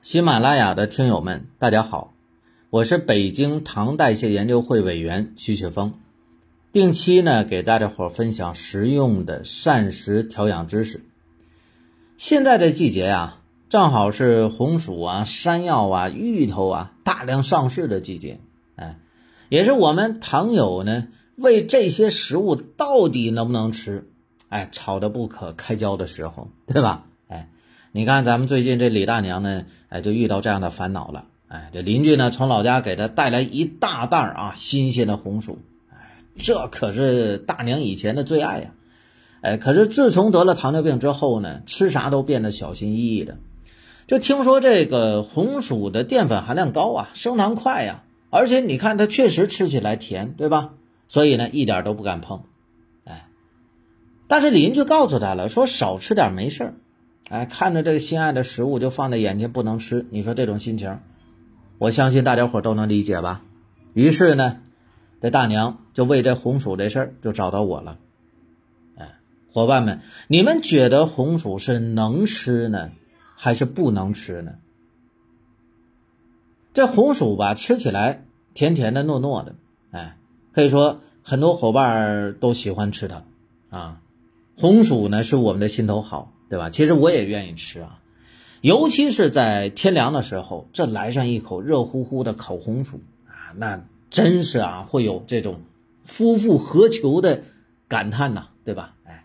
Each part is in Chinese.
喜马拉雅的听友们，大家好，我是北京糖代谢研究会委员徐雪峰，定期呢给大家伙分享实用的膳食调养知识。现在这季节呀，正好是红薯啊、山药啊、芋头啊大量上市的季节，哎，也是我们糖友呢为这些食物到底能不能吃，哎，吵得不可开交的时候，对吧？你看，咱们最近这李大娘呢，哎，就遇到这样的烦恼了。哎，这邻居呢，从老家给她带来一大袋啊新鲜的红薯，哎，这可是大娘以前的最爱呀。哎，可是自从得了糖尿病之后呢，吃啥都变得小心翼翼的。就听说这个红薯的淀粉含量高啊，升糖快呀，而且你看它确实吃起来甜，对吧？所以呢，一点都不敢碰。哎，但是邻居告诉他了，说少吃点没事儿。哎，看着这个心爱的食物就放在眼前不能吃，你说这种心情，我相信大家伙都能理解吧。于是呢，这大娘就为这红薯这事儿就找到我了。哎，伙伴们，你们觉得红薯是能吃呢，还是不能吃呢？这红薯吧，吃起来甜甜的、糯糯的，哎，可以说很多伙伴都喜欢吃它啊。红薯呢，是我们的心头好。对吧？其实我也愿意吃啊，尤其是在天凉的时候，这来上一口热乎乎的烤红薯啊，那真是啊，会有这种夫复何求的感叹呐，对吧？哎，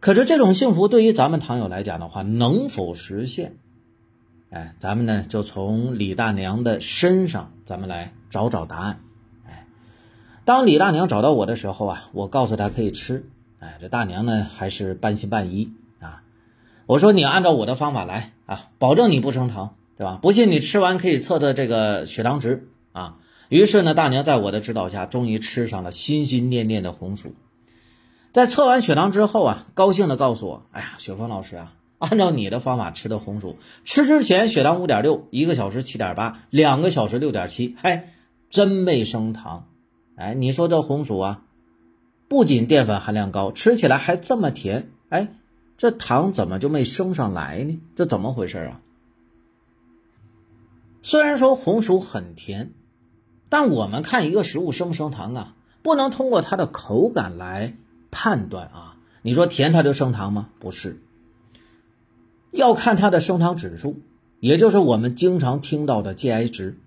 可是这种幸福对于咱们糖友来讲的话，能否实现？哎，咱们呢就从李大娘的身上，咱们来找找答案。哎，当李大娘找到我的时候啊，我告诉她可以吃，哎，这大娘呢还是半信半疑。我说你按照我的方法来啊，保证你不升糖，对吧？不信你吃完可以测测这个血糖值啊。于是呢，大娘在我的指导下，终于吃上了心心念念的红薯。在测完血糖之后啊，高兴的告诉我：“哎呀，雪峰老师啊，按照你的方法吃的红薯，吃之前血糖五点六，一个小时七点八，两个小时六点七，嘿，真没升糖。哎，你说这红薯啊，不仅淀粉含量高，吃起来还这么甜，哎。”这糖怎么就没升上来呢？这怎么回事啊？虽然说红薯很甜，但我们看一个食物升不升糖啊，不能通过它的口感来判断啊。你说甜它就升糖吗？不是，要看它的升糖指数，也就是我们经常听到的 GI 值。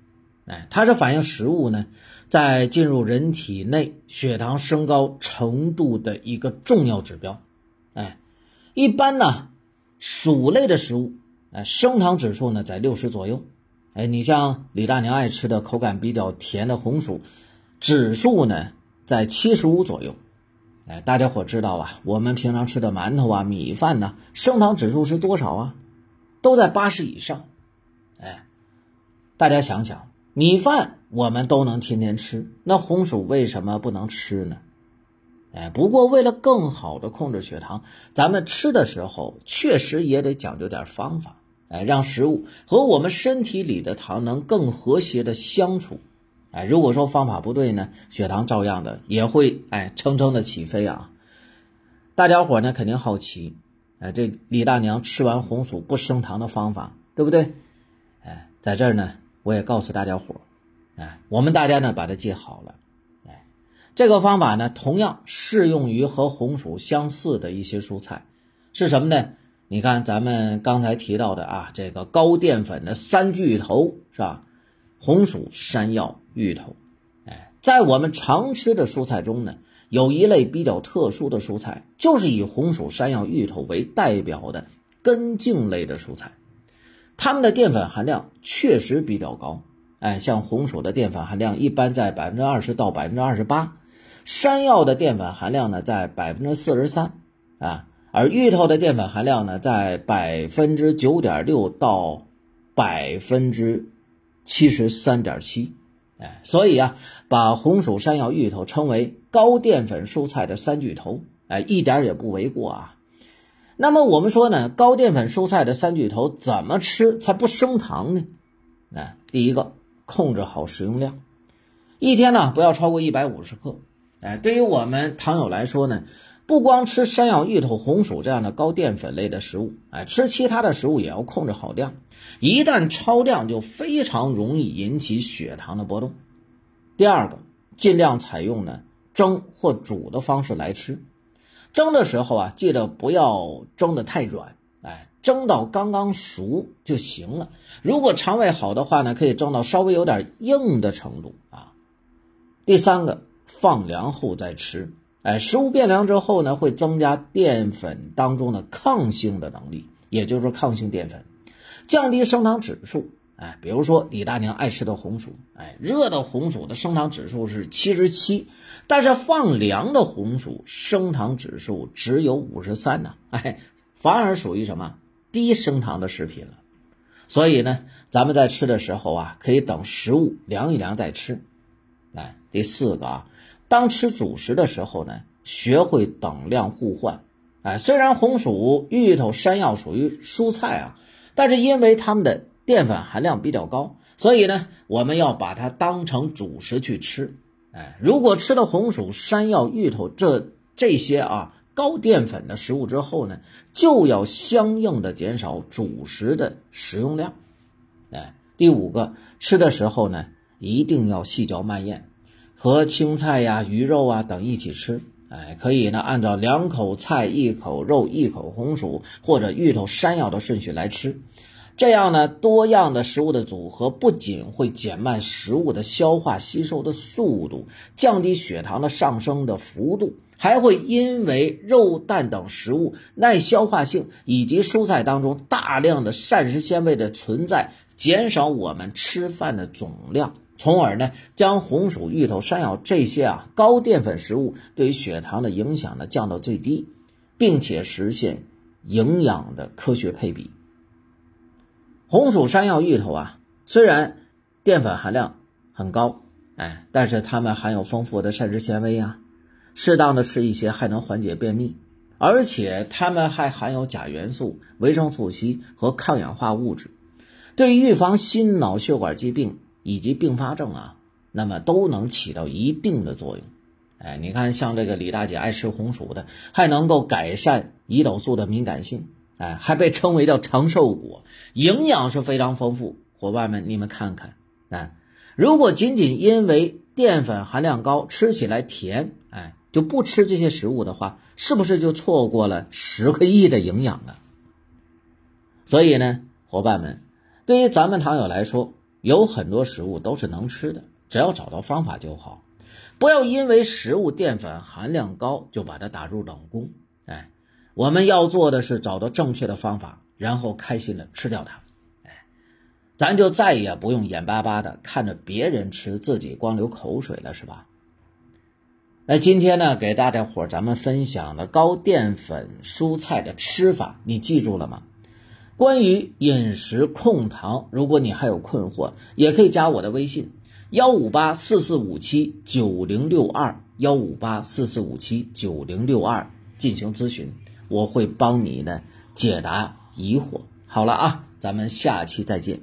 哎，它是反映食物呢在进入人体内血糖升高程度的一个重要指标。一般呢，薯类的食物，哎，升糖指数呢在六十左右。哎，你像李大娘爱吃的口感比较甜的红薯，指数呢在七十五左右。哎，大家伙知道啊，我们平常吃的馒头啊、米饭呢，升糖指数是多少啊？都在八十以上。哎，大家想想，米饭我们都能天天吃，那红薯为什么不能吃呢？哎，不过为了更好的控制血糖，咱们吃的时候确实也得讲究点方法，哎，让食物和我们身体里的糖能更和谐的相处。哎，如果说方法不对呢，血糖照样的也会哎蹭蹭的起飞啊。大家伙呢肯定好奇，哎，这李大娘吃完红薯不升糖的方法，对不对？哎，在这儿呢，我也告诉大家伙，哎，我们大家呢把它记好了。这个方法呢，同样适用于和红薯相似的一些蔬菜，是什么呢？你看咱们刚才提到的啊，这个高淀粉的三巨头是吧？红薯、山药、芋头。哎，在我们常吃的蔬菜中呢，有一类比较特殊的蔬菜，就是以红薯、山药、芋头为代表的根茎类的蔬菜，它们的淀粉含量确实比较高。哎，像红薯的淀粉含量一般在百分之二十到百分之二十八。山药的淀粉含量呢在百分之四十三啊，而芋头的淀粉含量呢在百分之九点六到百分之七十三点七，哎，所以啊，把红薯、山药、芋头称为高淀粉蔬菜的三巨头，哎，一点也不为过啊。那么我们说呢，高淀粉蔬菜的三巨头怎么吃才不升糖呢？哎，第一个，控制好食用量，一天呢不要超过一百五十克。哎，对于我们糖友来说呢，不光吃山药、芋头、红薯这样的高淀粉类的食物，哎，吃其他的食物也要控制好量。一旦超量，就非常容易引起血糖的波动。第二个，尽量采用呢蒸或煮的方式来吃。蒸的时候啊，记得不要蒸的太软，哎，蒸到刚刚熟就行了。如果肠胃好的话呢，可以蒸到稍微有点硬的程度啊。第三个，放凉后再吃。哎，食物变凉之后呢，会增加淀粉当中的抗性的能力，也就是说抗性淀粉，降低升糖指数。哎，比如说李大娘爱吃的红薯，哎，热的红薯的升糖指数是七十七，但是放凉的红薯升糖指数只有五十三呢，哎，反而属于什么低升糖的食品了。所以呢，咱们在吃的时候啊，可以等食物凉一凉再吃。哎，第四个啊。当吃主食的时候呢，学会等量互换。哎，虽然红薯、芋头、山药属于蔬菜啊，但是因为它们的淀粉含量比较高，所以呢，我们要把它当成主食去吃。哎，如果吃了红薯、山药、芋头这这些啊高淀粉的食物之后呢，就要相应的减少主食的食用量。哎，第五个，吃的时候呢，一定要细嚼慢咽。和青菜呀、鱼肉啊等一起吃，哎，可以呢，按照两口菜、一口肉、一口红薯或者芋头、山药的顺序来吃。这样呢，多样的食物的组合不仅会减慢食物的消化吸收的速度，降低血糖的上升的幅度，还会因为肉蛋等食物耐消化性以及蔬菜当中大量的膳食纤维的存在，减少我们吃饭的总量。从而呢，将红薯、芋头、山药这些啊高淀粉食物对于血糖的影响呢降到最低，并且实现营养的科学配比。红薯、山药、芋头啊，虽然淀粉含量很高，哎，但是它们含有丰富的膳食纤维啊，适当的吃一些还能缓解便秘，而且它们还含有钾元素、维生素 C 和抗氧化物质，对于预防心脑血管疾病。以及并发症啊，那么都能起到一定的作用。哎，你看，像这个李大姐爱吃红薯的，还能够改善胰岛素的敏感性，哎，还被称为叫长寿果，营养是非常丰富。伙伴们，你们看看，哎，如果仅仅因为淀粉含量高，吃起来甜，哎，就不吃这些食物的话，是不是就错过了十个亿的营养呢？所以呢，伙伴们，对于咱们糖友来说，有很多食物都是能吃的，只要找到方法就好。不要因为食物淀粉含量高就把它打入冷宫。哎，我们要做的是找到正确的方法，然后开心的吃掉它。哎，咱就再也不用眼巴巴的看着别人吃，自己光流口水了，是吧？那今天呢，给大家伙咱们分享的高淀粉蔬菜的吃法，你记住了吗？关于饮食控糖，如果你还有困惑，也可以加我的微信：幺五八四四五七九零六二幺五八四四五七九零六二进行咨询，我会帮你呢解答疑惑。好了啊，咱们下期再见。